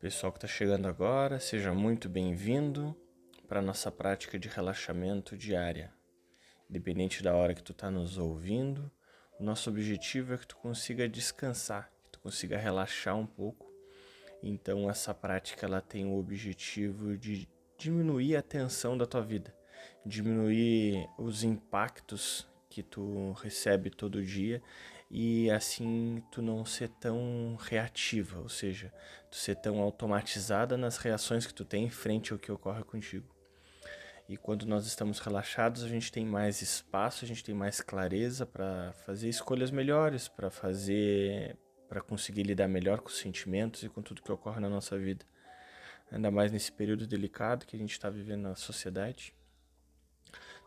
Pessoal que está chegando agora, seja muito bem-vindo para a nossa prática de relaxamento diária. Independente da hora que tu está nos ouvindo, o nosso objetivo é que tu consiga descansar, que tu consiga relaxar um pouco. Então essa prática ela tem o objetivo de diminuir a tensão da tua vida, diminuir os impactos que tu recebe todo dia e assim tu não ser tão reativa, ou seja, tu ser tão automatizada nas reações que tu tem frente ao que ocorre contigo. E quando nós estamos relaxados, a gente tem mais espaço, a gente tem mais clareza para fazer escolhas melhores, para fazer para conseguir lidar melhor com os sentimentos e com tudo que ocorre na nossa vida. Ainda mais nesse período delicado que a gente está vivendo na sociedade.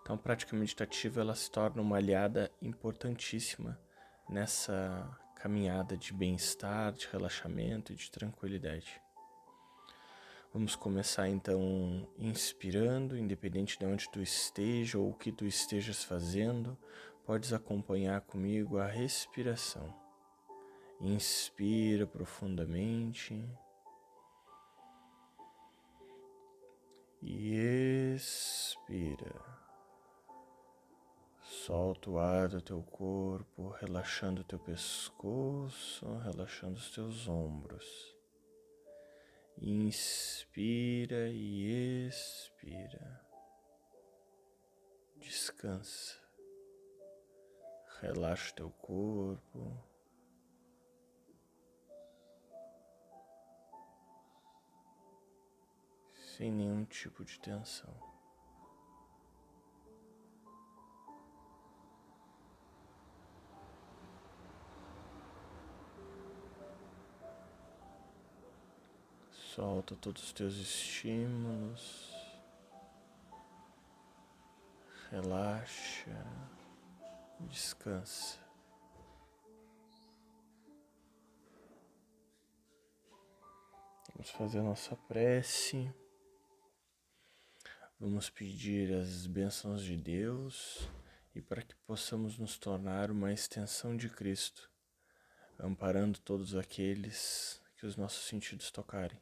Então, a prática meditativa ela se torna uma aliada importantíssima nessa caminhada de bem-estar, de relaxamento e de tranquilidade. Vamos começar então inspirando, independente de onde tu esteja ou o que tu estejas fazendo, podes acompanhar comigo a respiração. Inspira profundamente e expira. Solta o ar do teu corpo, relaxando o teu pescoço, relaxando os teus ombros. Inspira e expira. Descansa. Relaxa o teu corpo. Sem nenhum tipo de tensão. Solta todos os teus estímulos. Relaxa. Descansa. Vamos fazer a nossa prece. Vamos pedir as bênçãos de Deus e para que possamos nos tornar uma extensão de Cristo, amparando todos aqueles que os nossos sentidos tocarem.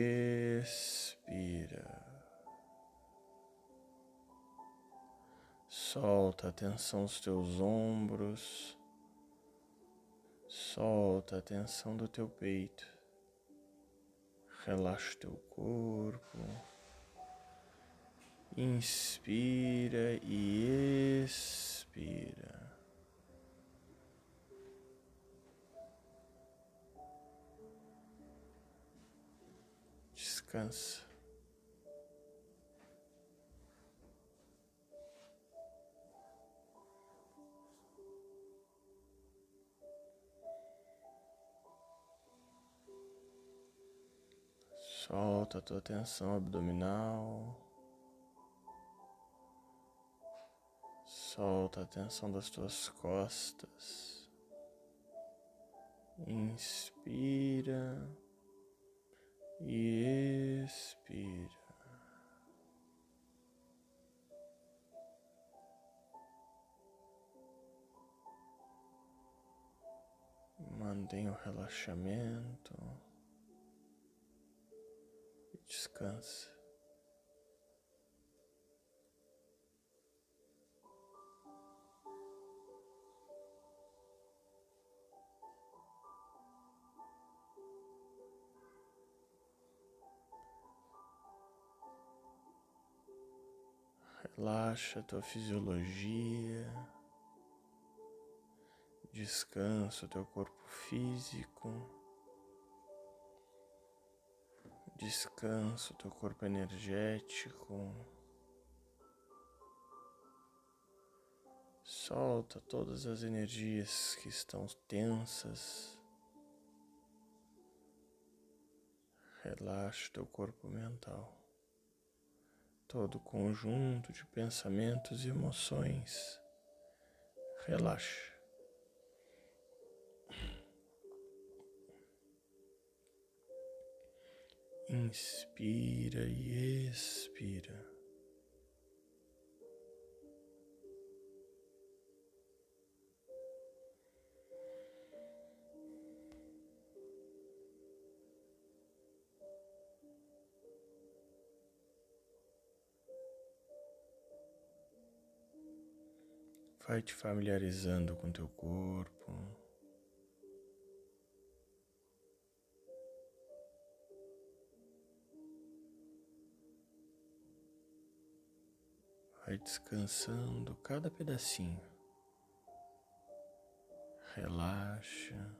Solta a tensão dos teus ombros. Solta a tensão do teu peito. Relaxa o teu corpo. Inspira e expira. Descansa. Solta a tua tensão abdominal. Solta a tensão das tuas costas. Inspira e expira. Mantenha o relaxamento descansa. Relaxa a tua fisiologia. Descansa o teu corpo físico. Descansa o teu corpo energético. Solta todas as energias que estão tensas. Relaxa o teu corpo mental. Todo conjunto de pensamentos e emoções. Relaxa. Inspira e expira. Vai te familiarizando com teu corpo. Descansando cada pedacinho. Relaxa,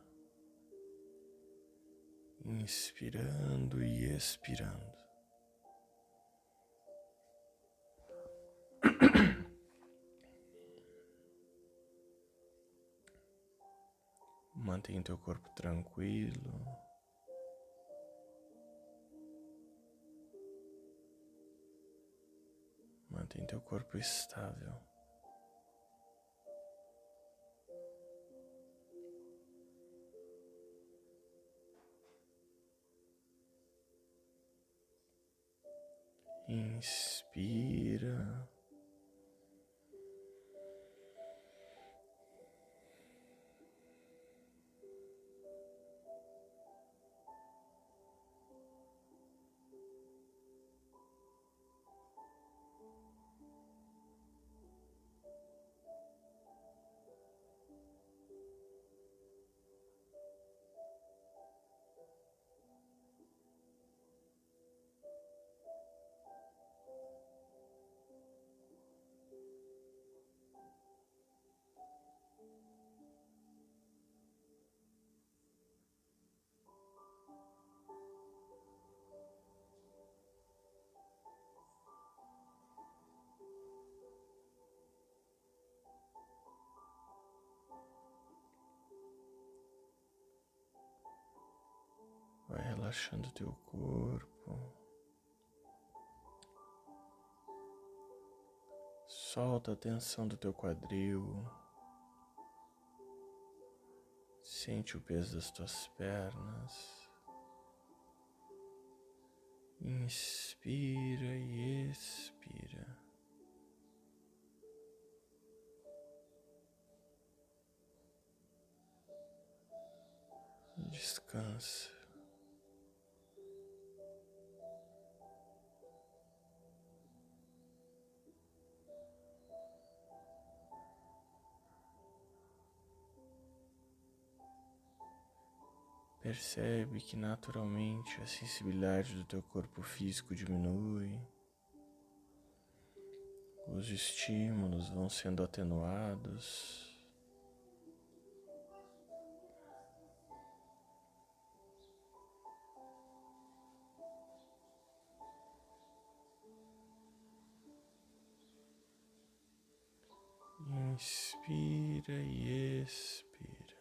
inspirando e expirando. Mantém teu corpo tranquilo. Mantém teu corpo estável. Inspira. Vai relaxando teu corpo. Solta a tensão do teu quadril. Sente o peso das tuas pernas. Inspira e expira. Descansa. Percebe que naturalmente a sensibilidade do teu corpo físico diminui, os estímulos vão sendo atenuados. Inspira e expira.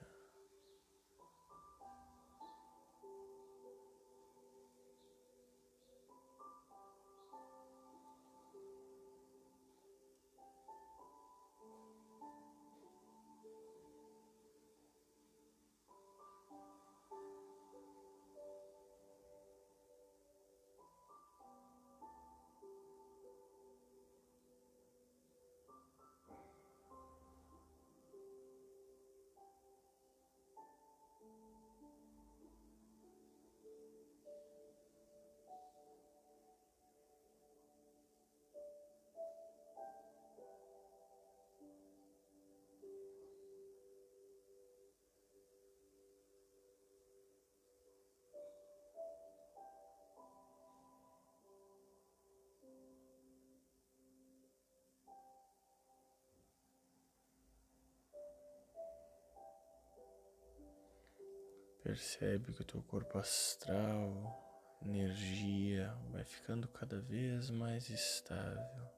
Percebe que o teu corpo astral, energia, vai ficando cada vez mais estável,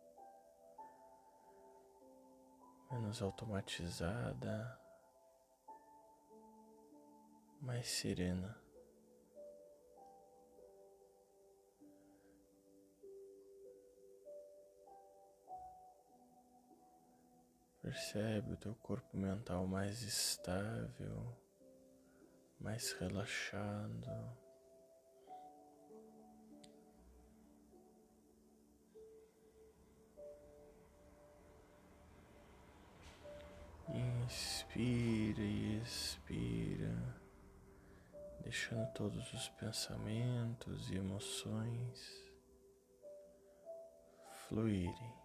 menos automatizada, mais serena. Percebe o teu corpo mental mais estável, mais relaxado. Inspira e expira, deixando todos os pensamentos e emoções fluírem.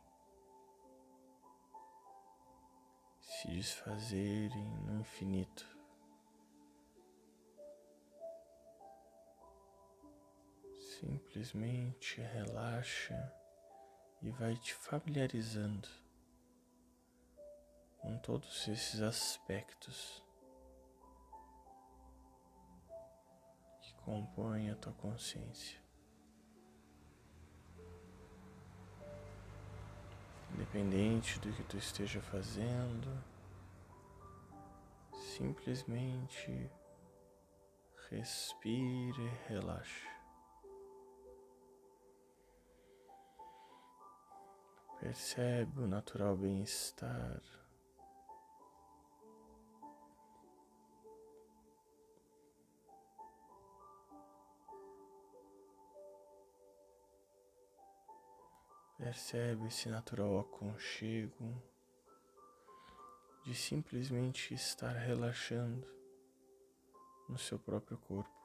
se desfazerem no infinito. Simplesmente relaxa e vai te familiarizando com todos esses aspectos que compõem a tua consciência. Independente do que tu esteja fazendo, simplesmente respire e relaxe. Percebe o natural bem-estar. Percebe esse natural aconchego de simplesmente estar relaxando no seu próprio corpo.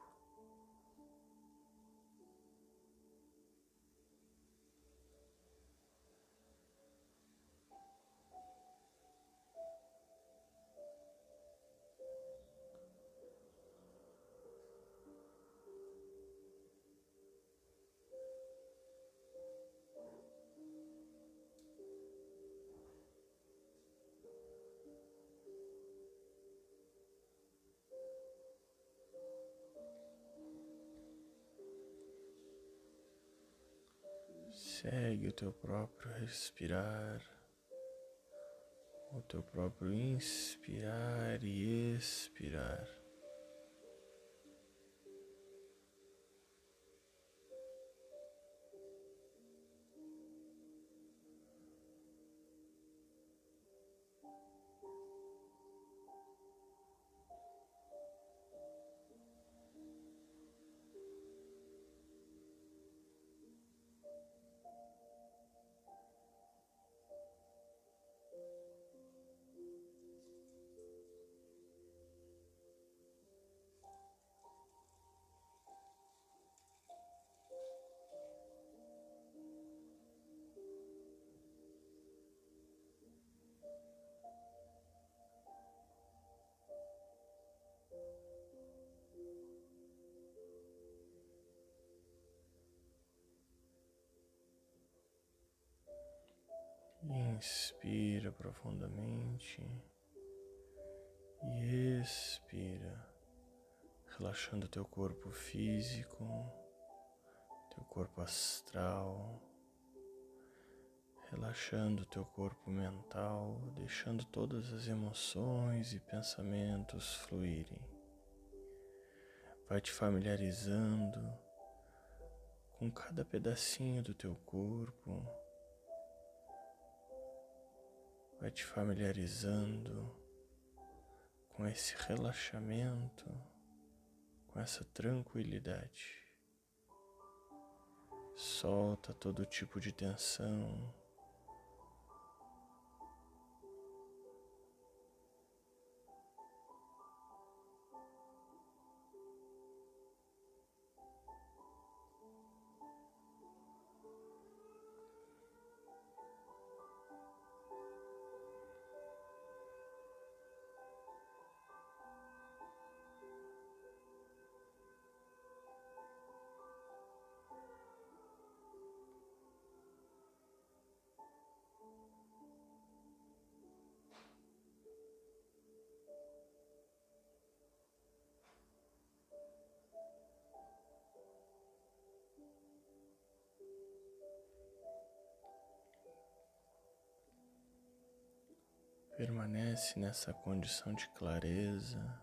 Respirar, o teu próprio inspirar e expirar. Inspira profundamente e expira, relaxando teu corpo físico, teu corpo astral, relaxando teu corpo mental, deixando todas as emoções e pensamentos fluírem. Vai te familiarizando com cada pedacinho do teu corpo vai te familiarizando com esse relaxamento, com essa tranquilidade. Solta todo tipo de tensão, Permanece nessa condição de clareza.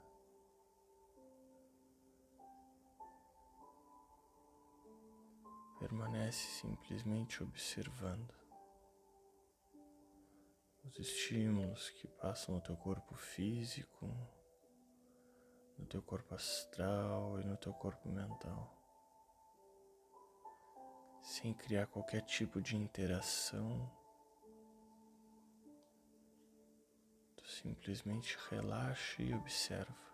Permanece simplesmente observando os estímulos que passam no teu corpo físico, no teu corpo astral e no teu corpo mental, sem criar qualquer tipo de interação. Simplesmente relaxa e observa.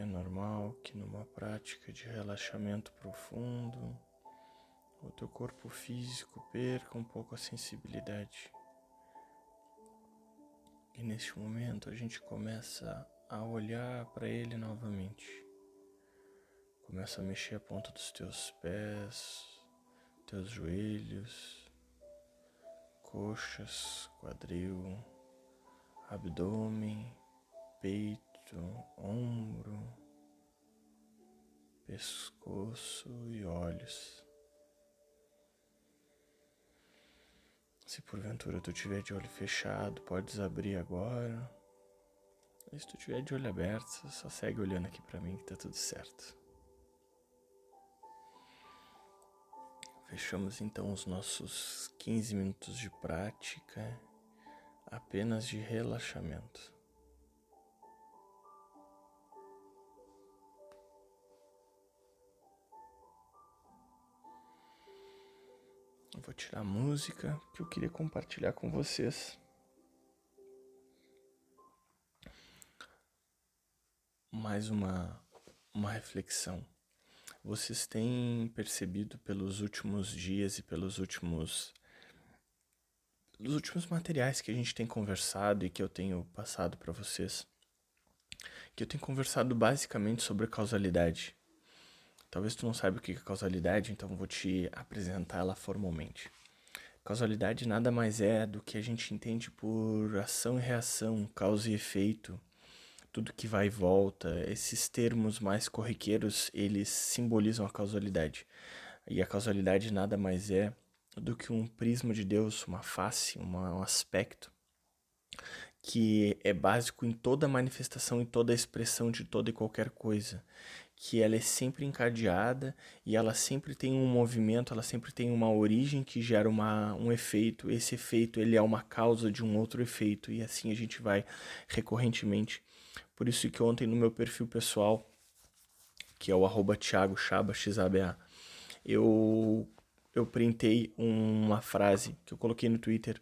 É normal que numa prática de relaxamento profundo, o teu corpo físico perca um pouco a sensibilidade. E neste momento a gente começa a olhar para ele novamente. Começa a mexer a ponta dos teus pés, teus joelhos, coxas, quadril, abdômen, peito ombro, pescoço e olhos. Se porventura tu tiver de olho fechado, podes abrir agora. E se tu tiver de olho aberto, só segue olhando aqui para mim que tá tudo certo. Fechamos então os nossos 15 minutos de prática apenas de relaxamento. Eu vou tirar a música que eu queria compartilhar com vocês. Mais uma, uma reflexão. Vocês têm percebido pelos últimos dias e pelos últimos pelos últimos materiais que a gente tem conversado e que eu tenho passado para vocês, que eu tenho conversado basicamente sobre causalidade. Talvez tu não saiba o que é causalidade, então vou te apresentar ela formalmente. Causalidade nada mais é do que a gente entende por ação e reação, causa e efeito, tudo que vai e volta. Esses termos mais corriqueiros, eles simbolizam a causalidade. E a causalidade nada mais é do que um prisma de Deus, uma face, uma, um aspecto que é básico em toda manifestação, em toda expressão de toda e qualquer coisa que ela é sempre encadeada e ela sempre tem um movimento, ela sempre tem uma origem que gera uma, um efeito. Esse efeito ele é uma causa de um outro efeito e assim a gente vai recorrentemente. Por isso que ontem no meu perfil pessoal, que é o arroba Thiago Chaba, XABA, eu, eu printei uma frase que eu coloquei no Twitter,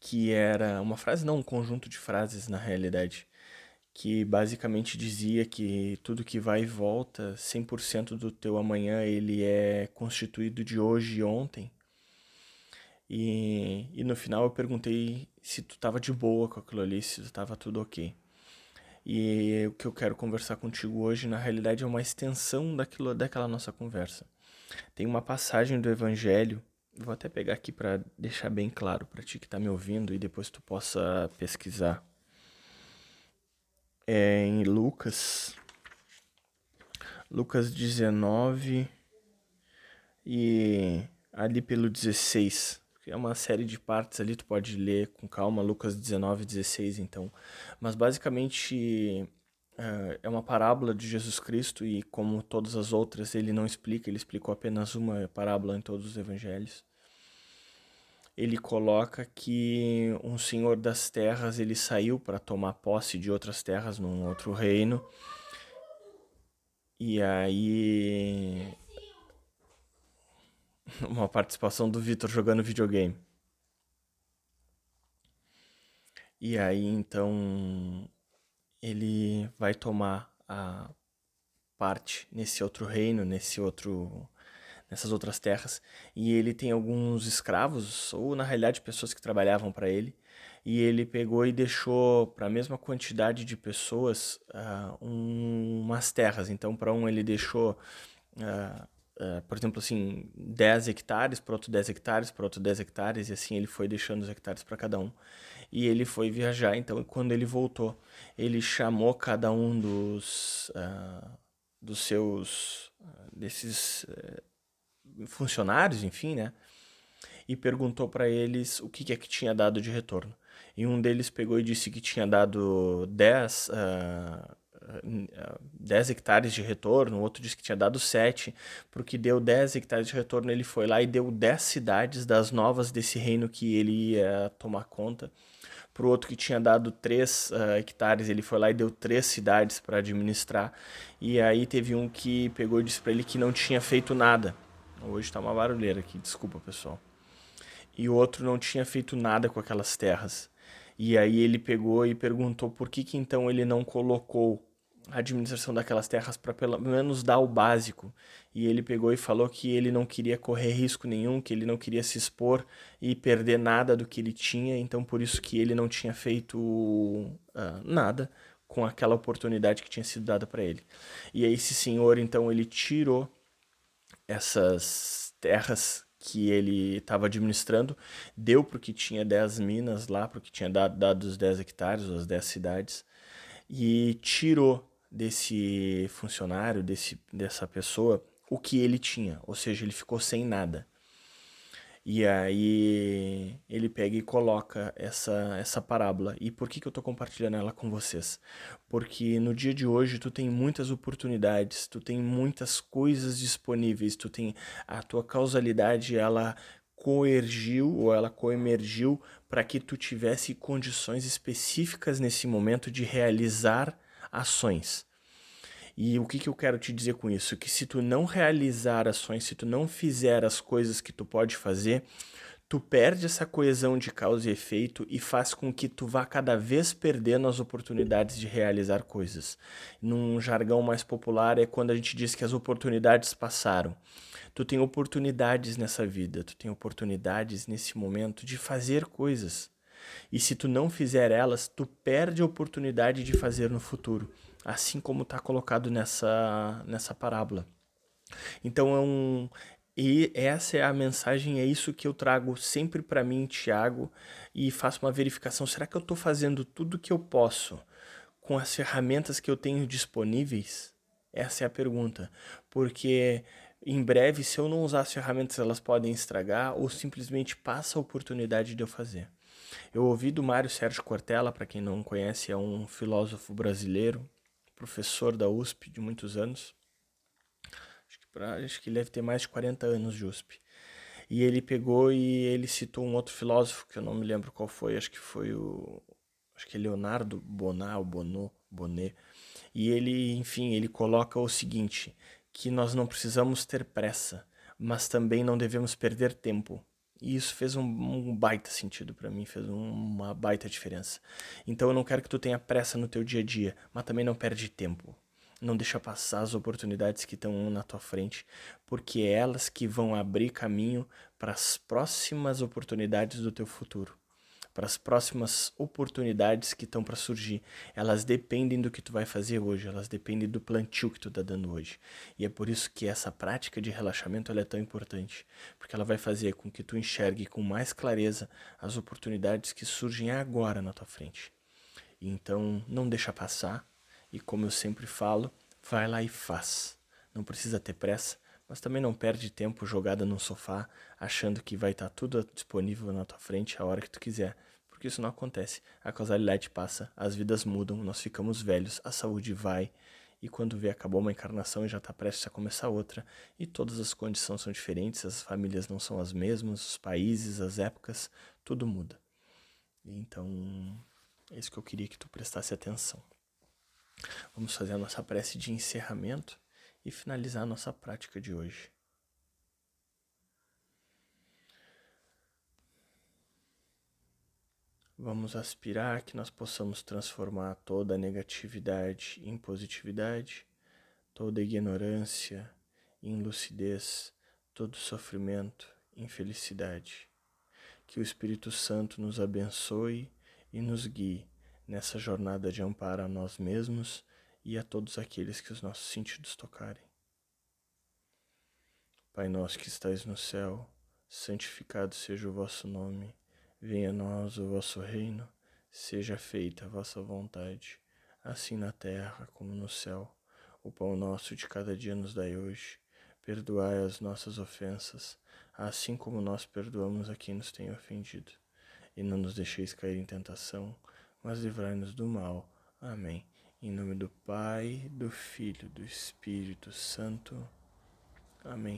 que era uma frase, não, um conjunto de frases na realidade, que basicamente dizia que tudo que vai e volta, 100% do teu amanhã, ele é constituído de hoje e ontem. E, e no final eu perguntei se tu tava de boa com aquilo ali, se tava tudo ok. E o que eu quero conversar contigo hoje, na realidade, é uma extensão daquilo, daquela nossa conversa. Tem uma passagem do Evangelho, vou até pegar aqui para deixar bem claro para ti que está me ouvindo e depois tu possa pesquisar. É em Lucas, Lucas 19 e ali pelo 16 é uma série de partes ali, tu pode ler com calma, Lucas 19, 16, então. Mas basicamente uh, é uma parábola de Jesus Cristo e como todas as outras ele não explica, ele explicou apenas uma parábola em todos os evangelhos. Ele coloca que um senhor das terras, ele saiu para tomar posse de outras terras num outro reino. E aí uma participação do Vitor jogando videogame. E aí então ele vai tomar a parte nesse outro reino, nesse outro nessas outras terras, e ele tem alguns escravos ou na realidade pessoas que trabalhavam para ele, e ele pegou e deixou para a mesma quantidade de pessoas uh, um, umas terras. Então para um ele deixou uh, Uh, por exemplo, assim, 10 hectares para outro 10 hectares, para outro 10 hectares, e assim ele foi deixando os hectares para cada um. E ele foi viajar, então quando ele voltou, ele chamou cada um dos, uh, dos seus, uh, desses funcionários, enfim, né? E perguntou para eles o que, é que tinha dado de retorno. E um deles pegou e disse que tinha dado 10 10 hectares de retorno, o outro disse que tinha dado 7, porque deu 10 hectares de retorno, ele foi lá e deu 10 cidades das novas desse reino que ele ia tomar conta. Para o outro que tinha dado 3 uh, ah, hectares, ele foi lá e deu 3 cidades para administrar. E aí teve um que pegou e disse para ele que não tinha feito nada. Hoje está uma barulheira aqui, desculpa pessoal. E o outro não tinha feito nada com aquelas terras. E aí ele pegou e perguntou por que, que então ele não colocou a administração daquelas terras para pelo menos dar o básico. E ele pegou e falou que ele não queria correr risco nenhum, que ele não queria se expor e perder nada do que ele tinha, então por isso que ele não tinha feito uh, nada com aquela oportunidade que tinha sido dada para ele. E aí esse senhor então ele tirou essas terras que ele estava administrando, deu para o que tinha 10 minas lá, para o que tinha dado, dado os 10 hectares, as 10 cidades, e tirou desse funcionário, desse, dessa pessoa, o que ele tinha, ou seja, ele ficou sem nada. E aí ele pega e coloca essa, essa parábola. E por que, que eu estou compartilhando ela com vocês? Porque no dia de hoje tu tem muitas oportunidades, tu tem muitas coisas disponíveis, tu tem a tua causalidade, ela coergiu ou ela coemergiu para que tu tivesse condições específicas nesse momento de realizar ações. E o que, que eu quero te dizer com isso? Que se tu não realizar ações, se tu não fizer as coisas que tu pode fazer, tu perde essa coesão de causa e efeito e faz com que tu vá cada vez perdendo as oportunidades de realizar coisas. Num jargão mais popular é quando a gente diz que as oportunidades passaram. Tu tem oportunidades nessa vida, tu tem oportunidades nesse momento de fazer coisas. E se tu não fizer elas, tu perde a oportunidade de fazer no futuro, assim como está colocado nessa, nessa parábola. Então é um, e essa é a mensagem, é isso que eu trago sempre para mim, Tiago, e faço uma verificação. Será que eu estou fazendo tudo o que eu posso com as ferramentas que eu tenho disponíveis? Essa é a pergunta. Porque em breve, se eu não usar as ferramentas, elas podem estragar ou simplesmente passa a oportunidade de eu fazer. Eu ouvi do Mário Sérgio Cortella, para quem não conhece, é um filósofo brasileiro, professor da USP de muitos anos. Acho que, pra, acho que deve ter mais de 40 anos de USP. E ele pegou e ele citou um outro filósofo, que eu não me lembro qual foi, acho que foi o. Acho que é Leonardo Bonar, ou Bonot, Bonet. E ele, enfim, ele coloca o seguinte: que nós não precisamos ter pressa, mas também não devemos perder tempo E isso fez um, um baita sentido para mim, fez um, uma baita diferença. Então eu não quero que tu tenha pressa no teu dia a dia, mas também não perde tempo. Não deixa passar as oportunidades que estão na tua frente, porque é elas que vão abrir caminho para as próximas oportunidades do teu futuro para as próximas oportunidades que estão para surgir. Elas dependem do que tu vai fazer hoje, elas dependem do plantio que tu está dando hoje. E é por isso que essa prática de relaxamento é tão importante, porque ela vai fazer com que tu enxergue com mais clareza as oportunidades que surgem agora na tua frente. Então, não deixa passar e como eu sempre falo, vai lá e faz. Não precisa ter pressa, mas também não perde tempo jogada no sofá achando que vai estar tá tudo disponível na tua frente a hora que tu quiser, porque isso não acontece. A causalidade passa, as vidas mudam, nós ficamos velhos, a saúde vai e quando vê acabou uma encarnação e já está prestes a começar outra e todas as condições são diferentes, as famílias não são as mesmas, os países, as épocas, tudo muda. Então, é isso que eu queria que tu prestasse atenção. Vamos fazer a nossa prece de encerramento e finalizar nossa prática de hoje. Vamos aspirar que nós possamos transformar toda a negatividade em positividade, toda a ignorância em lucidez, todo sofrimento em felicidade. Que o Espírito Santo nos abençoe e nos guie nessa jornada de amparo a nós mesmos e a todos aqueles que os nossos sentidos tocarem. Pai nosso que estais no céu, santificado seja o vosso nome, venha a nós o vosso reino, seja feita a vossa vontade, assim na terra como no céu. O pão nosso de cada dia nos dai hoje, perdoai as nossas ofensas, assim como nós perdoamos a quem nos tem ofendido. E não nos deixeis cair em tentação, mas livrai-nos do mal. Amém. Em nome do Pai, do Filho, do Espírito Santo. Amém.